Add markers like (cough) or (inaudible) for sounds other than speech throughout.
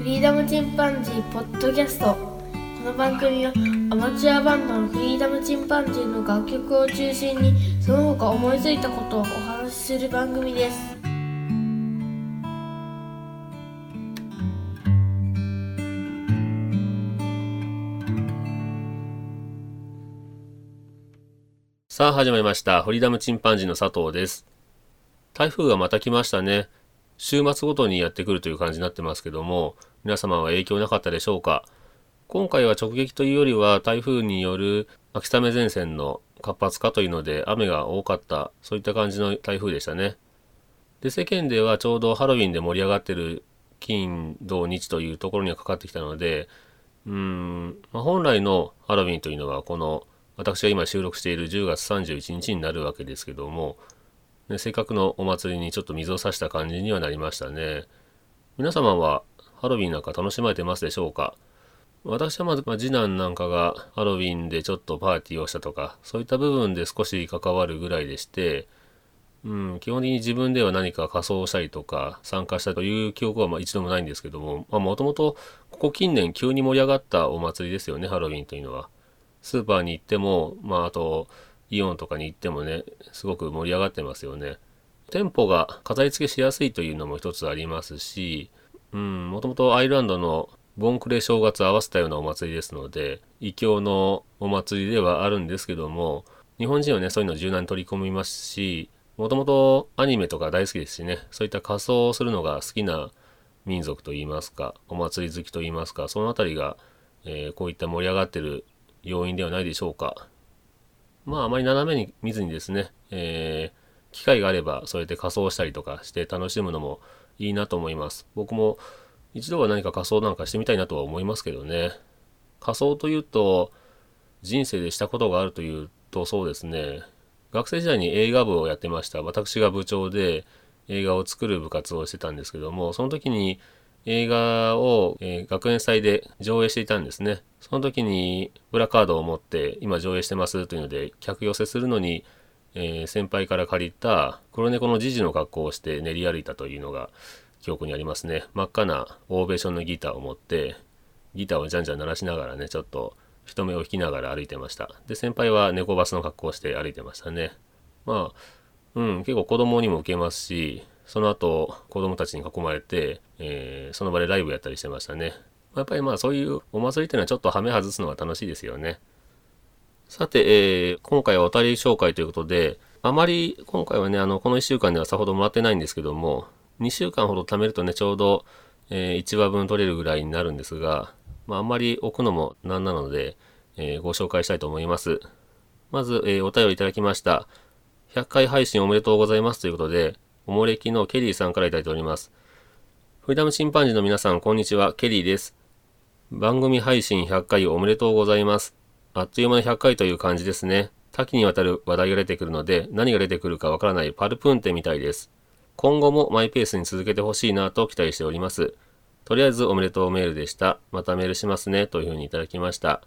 フリーダムチンパンジーポッドキャストこの番組はアマチュアバンドのフリーダムチンパンジーの楽曲を中心にその他思いついたことをお話しする番組ですさあ始まりました。フリーダムチンパンジーの佐藤です。台風がまた来ましたね。週末ごとにやってくるという感じになってますけども、皆様は影響なかったでしょうか？今回は直撃というよりは台風による秋雨前線の活発化というので雨が多かった、そういった感じの台風でしたね。で、世間ではちょうどハロウィンで盛り上がってる金、土、日というところにはかかってきたので、うん、まあ、本来のハロウィンというのはこの私が今収録している10月31日になるわけですけども、ね、せっかくのお祭りにちょっと水を差した感じにはなりましたね。皆様はハロウィンなんか楽しまれてますでしょうか？私はまず、まあ、次男なんかがハロウィンでちょっとパーティーをしたとか、そういった部分で少し関わるぐらいでして、うん、基本的に自分では何か仮装したりとか参加したという記憶はまあ一度もないんですけども、もともとここ近年急に盛り上がったお祭りですよね、ハロウィンというのは。スーパーに行っても、まああとイオンとかに行ってもね、すごく盛り上がってますよね。店舗が飾り付けしやすいというのも一つありますし、うん、もともとアイルランドのボンクレ正月合わせたようなお祭りですので、異教のお祭りではあるんですけども、日本人はね、そういうのを柔軟に取り込みますし、もともとアニメとか大好きですしね、そういった仮装をするのが好きな民族といいますか、お祭り好きといいますか、そのあたりが、えーこういった盛り上がってる要因ではないでしょうか。まああまり斜めに見ずにですね、えー機会があればそうやって仮装したりとかして楽しむのもいいなと思います。僕も一度は何か仮装なんかしてみたいなとは思いますけどね。仮装というと人生でしたことがあるというとそうですね。学生時代に映画部をやってました。私が部長で映画を作る部活をしてたんですけども、その時に映画を、えー学園祭で上映していたんですね。その時にプラカードを持って今上映してますというので客寄せするのに、えー先輩から借りた黒猫のジジの格好をして練り歩いたというのが記憶にありますね。真っ赤なオーベーションのギターを持ってギターをじゃんじゃん鳴らしながらねちょっと人目を引きながら歩いてました。で先輩は猫バスの格好をして歩いてましたね。まあうん結構子供にも受けますしその後子供たちに囲まれて、えーその場でライブやったりしてましたね。やっぱりまあそういうお祭りっていうのはちょっとハメ外すのが楽しいですよね。さて、えー今回はお便り紹介ということで、あまり今回はね、あの、この1週間ではさほどもらってないんですけども、2週間ほど貯めるとね、ちょうど、え1話分取れるぐらいになるんですが、まあ、あんまり置くのもなんなので、えーご紹介したいと思います。まず、えーお便りいただきました。100回配信おめでとうございますということで、おもれきのケリーさんからいただいております。フリーダムチンパンジーの皆さん、こんにちは。ケリーです。番組配信100回おめでとうございます。あっという間の100回という感じですね。多岐にわたる話題が出てくるので、何が出てくるかわからないパルプンテみたいです。今後もマイペースに続けてほしいなと期待しております。とりあえずおめでとうメールでした。またメールしますね。というふうにいただきました。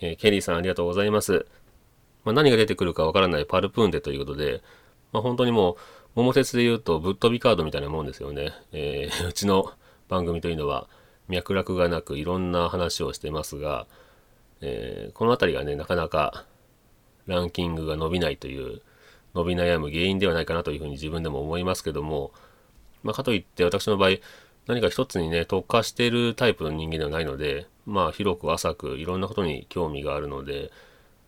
えーケリーさんありがとうございます。まあ、何が出てくるかわからないパルプンテということで、まあ、本当にもう、桃鉄で言うとぶっ飛びカードみたいなもんですよね。えー (laughs) うちの番組というのは脈絡がなくいろんな話をしてますが、えーこの辺りがね、なかなかランキングが伸びないという、伸び悩む原因ではないかなというふうに自分でも思いますけども、まあ、かといって私の場合、何か一つにね、特化しているタイプの人間ではないので、まあ、広く浅くいろんなことに興味があるので、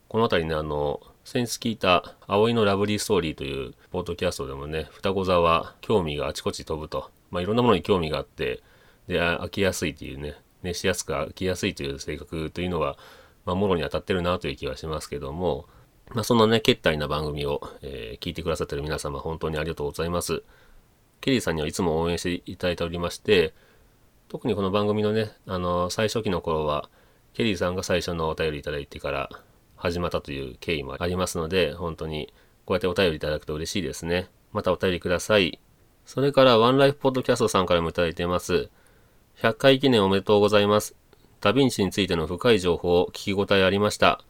この辺りね、あの、先日聞いた、葵のラブリーストーリーというポッドキャストでもね、双子座は興味があちこち飛ぶと。まあ、いろんなものに興味があって、で、飽きやすいというね、熱しやすく飽きやすいという性格というのは、まあ、もろに当たってるなという気はしますけども、まあ、そんなね、けったいな番組を、えー聞いてくださってる皆様、本当にありがとうございます。ケリーさんにはいつも応援していただいておりまして、特にこの番組のね、あの、最初期の頃は、ケリーさんが最初のお便りいただいてから始まったという経緯もありますので、本当にこうやってお便りいただくと嬉しいですね。またお便りください。それから、ワンライフポッドキャストさんからもいただいています。100回記念おめでとうございます。ダヴィンチについての深い情報、聞き応えありました。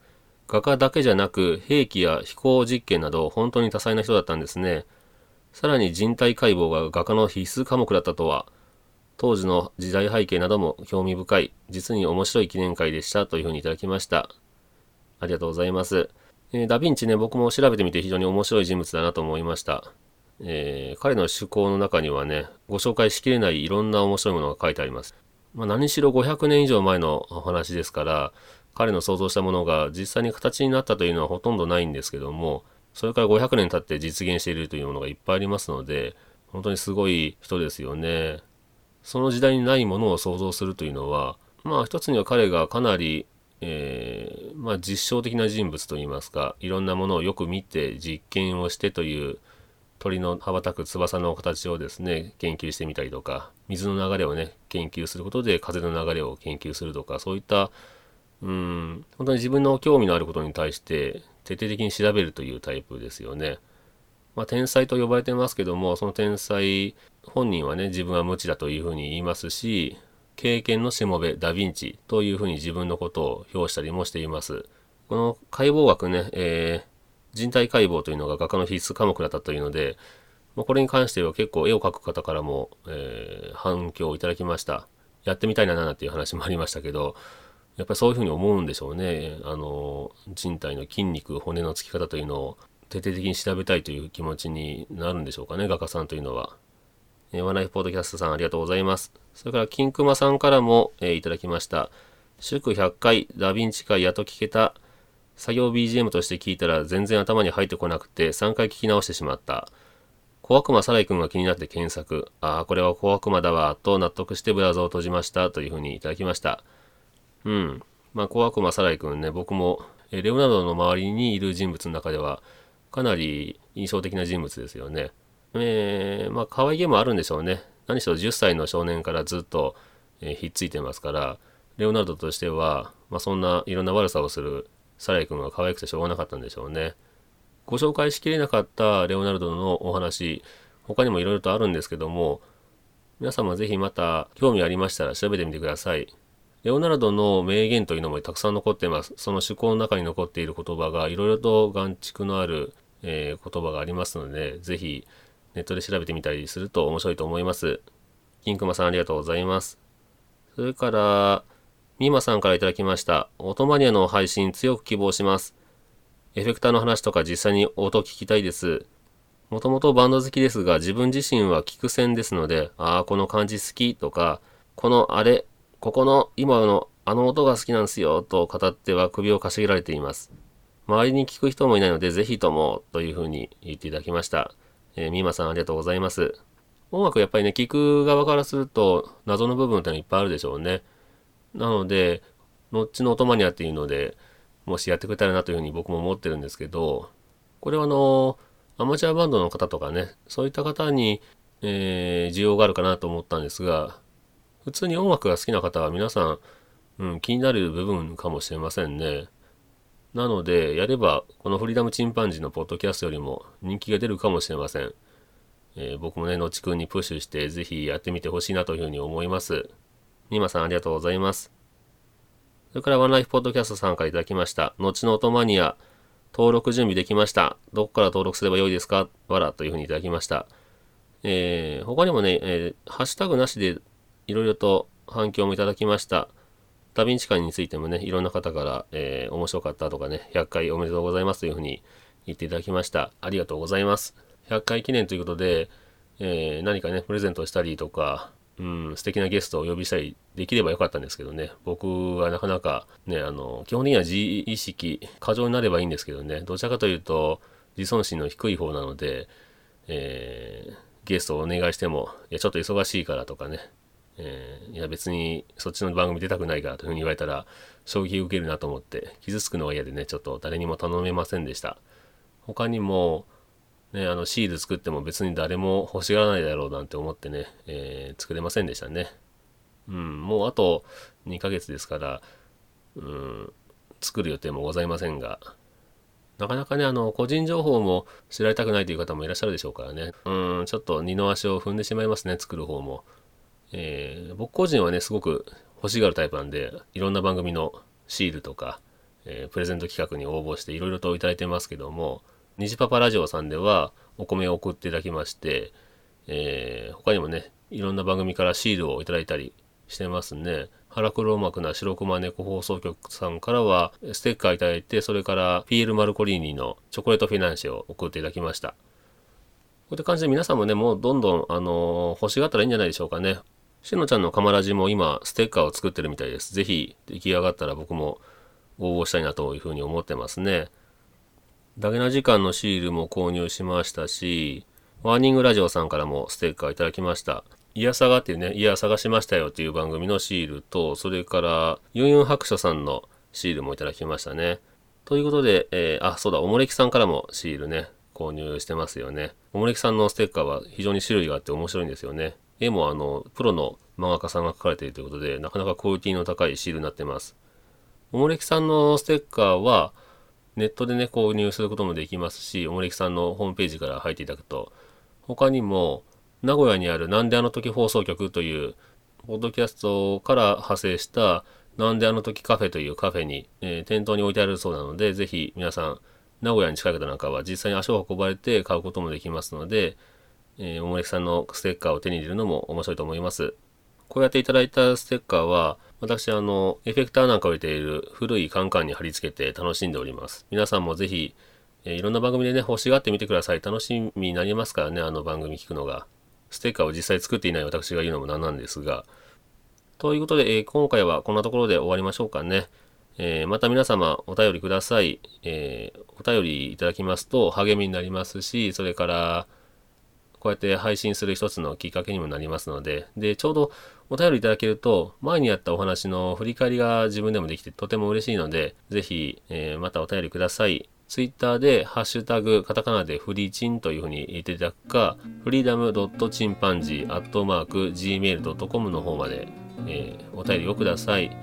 画家だけじゃなく、兵器や飛行実験など、本当に多彩な人だったんですね。さらに人体解剖が画家の必須科目だったとは、当時の時代背景なども興味深い、実に面白い記念会でしたというふうにいただきました。ありがとうございます。えー、ダヴィンチね、僕も調べてみて非常に面白い人物だなと思いました。えー、彼の趣向の中にはね、ご紹介しきれないいろんな面白いものが書いてあります。まあ、何しろ500年以上前のお話ですから、彼の想像したものが実際に形になったというのはほとんどないんですけども、それから500年経って実現しているというものがいっぱいありますので、本当にすごい人ですよね。その時代にないものを想像するというのは、まあ一つには彼がかなり、えー、まあ実証的な人物といいますか、いろんなものをよく見て実験をしてという鳥の羽ばたく翼の形をですね、研究してみたりとか、水の流れをね、研究することで風の流れを研究するとか、そういった、うん、本当に自分の興味のあることに対して徹底的に調べるというタイプですよね。まあ、天才と呼ばれてますけども、その天才本人はね、自分は無知だというふうに言いますし、経験のしもべ、ダヴィンチというふうに自分のことを表したりもしています。この解剖学ね、えー人体解剖というのが画家の必須科目だったというので、まあ、これに関しては結構絵を描く方からも、えー、反響をいただきました。やってみたいななんていう話もありましたけど、やっぱりそういうふうに思うんでしょうね。あの、人体の筋肉、骨のつき方というのを徹底的に調べたいという気持ちになるんでしょうかね、画家さんというのは。えー、ワンライフポッドキャストさんありがとうございます。それから、金熊さんからも、えー、いただきました。祝100回、ダヴィンチ会やっと聞けた。作業 BGM として聞いたら全然頭に入ってこなくて3回聞き直してしまった。小悪魔サライ君が気になって検索。ああ、これは小悪魔だわ、と納得してブラウザを閉じましたというふうにいただきました。うん。まあ、小悪魔サライ君ね、僕も、レオナルドの周りにいる人物の中では、かなり印象的な人物ですよね。えー、まあ、可愛げもあるんでしょうね。何しろ10歳の少年からずっと、えー、ひっついてますから、レオナルドとしては、まあ、そんないろんな悪さをするサライ君が可愛くてしょうがなかったんでしょうね。ご紹介しきれなかったレオナルドのお話、他にもいろいろとあるんですけども、皆様ぜひまた興味ありましたら調べてみてください。レオナルドの名言というのもたくさん残っています。その趣向の中に残っている言葉がいろいろと眼蓄のある、えー、言葉がありますので、ぜひネットで調べてみたりすると面白いと思います。金熊さんありがとうございます。それから、ミーマさんから頂きました。オートマニアの配信強く希望します。エフェクターの話とか実際に音聞きたいです。もともとバンド好きですが、自分自身は聞く線ですので、ああ、この感じ好きとか、このあれ、ここの今のあの音が好きなんですよと語っては首をかしげられています。周りに聞く人もいないので、ぜひともというふうに言っていただきました。えー、ミーマさんありがとうございます。音楽やっぱりね、聞く側からすると謎の部分ってのいっぱいあるでしょうね。なので、ノッチのオトマニアっていうので、もしやってくれたらなというふうに僕も思ってるんですけど、これはあの、アマチュアバンドの方とかね、そういった方に、えー、需要があるかなと思ったんですが、普通に音楽が好きな方は皆さん、うん、気になる部分かもしれませんね。なので、やれば、このフリーダムチンパンジーのポッドキャストよりも人気が出るかもしれません。えー、僕もね、のちくんにプッシュして、ぜひやってみてほしいなというふうに思います。ニマさんありがとうございます。それからワンライフポッドキャストさんからいただきました。後のオトマニア、登録準備できました。どこから登録すればよいですか？わらというふうにいただきました。えー、他にもね、えー、ハッシュタグなしでいろいろと反響もいただきました。ダヴィンチ会についてもね、いろんな方から、えー、面白かったとかね、100回おめでとうございますというふうに言っていただきました。ありがとうございます。100回記念ということで、えー、何かね、プレゼントしたりとか、うん、素敵なゲストをお呼びしたりできればよかったんですけどね、僕はなかなかね、あの、基本的には自意識、過剰になればいいんですけどね、どちらかというと、自尊心の低い方なので、えー、ゲストをお願いしても、いや、ちょっと忙しいからとかね、えー、いや、別にそっちの番組出たくないからというふうに言われたら、衝撃を受けるなと思って、傷つくのが嫌でね、ちょっと誰にも頼めませんでした。他にも、ね、あのシール作っても別に誰も欲しがらないだろうなんて思ってね、えー、作れませんでしたね。うん、もうあと2ヶ月ですから、うん、作る予定もございませんが、なかなかね、あの、個人情報も知られたくないという方もいらっしゃるでしょうからね。うん、ちょっと二の足を踏んでしまいますね、作る方も。えー、僕個人はね、すごく欲しがるタイプなんで、いろんな番組のシールとか、えー、プレゼント企画に応募していろいろといただいてますけども、虹パパラジオさんではお米を送っていただきまして、えー、他にもね、いろんな番組からシールをいただいたりしてますね。腹黒幕な白熊猫放送局さんからはステッカーいただいて、それからピエール・マルコリーニのチョコレートフィナンシェを送っていただきました。こういった感じで皆さんもね、もうどんどん、あのー、欲しがったらいいんじゃないでしょうかね。しのちゃんのカマラジも今、ステッカーを作ってるみたいです。ぜひ、出来上がったら僕も応募したいなというふうに思ってますね。ダゲな時間のシールも購入しましたし、ワーニングラジオさんからもステッカーいただきました。イヤサガっていうね、イヤ探しましたよっていう番組のシールと、それから、ユンユン白書さんのシールもいただきましたね。ということで、えー、あ、そうだ、おもれきさんからもシールね、購入してますよね。おもれきさんのステッカーは非常に種類があって面白いんですよね。絵もあの、プロの漫画家さんが描かれているということで、なかなかクオリティの高いシールになってます。おもれきさんのステッカーは、ネットでね、購入することもできますし、おもれきさんのホームページから入っていただくと、他にも、名古屋にあるなんであの時放送局という、ポッドキャストから派生したなんであの時カフェというカフェに、えー、店頭に置いてあるそうなので、ぜひ皆さん、名古屋に近い方なんかは実際に足を運ばれて買うこともできますので、えー、おもれきさんのステッカーを手に入れるのも面白いと思います。こうやっていただいたステッカーは、私、あの、エフェクターなんかを入れている古いカンカンに貼り付けて楽しんでおります。皆さんもぜひ、えー、いろんな番組でね、欲しがってみてください。楽しみになりますからね、あの番組聞くのが。ステッカーを実際作っていない私が言うのもなんなんですが。ということで、えー、今回はこんなところで終わりましょうかね。えー、また皆様お便りください。え、お便りいただきますと励みになりますし、それから、こうやって配信する一つのきっかけにもなりますので、で、ちょうどお便りいただけると、前にやったお話の振り返りが自分でもできてとても嬉しいので、ぜひ、えー、またお便りください。ツイッターで、ハッシュタグ、カタカナでフリーチンというふうに入れていただくか、フリーダムドットチンパンジーアットマーク gmail.com の方まで、えー、お便りをください。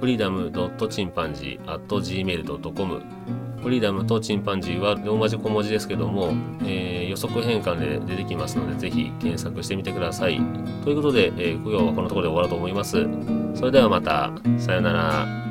フリーダムドットチンパンジーアット gmail.com フリーダムとチンパンジーはローマ字小文字ですけども、えー、予測変換で出てきますので、ぜひ検索してみてください。ということで、えー、今日はこのところで終わろうと思います。それではまた、さようなら。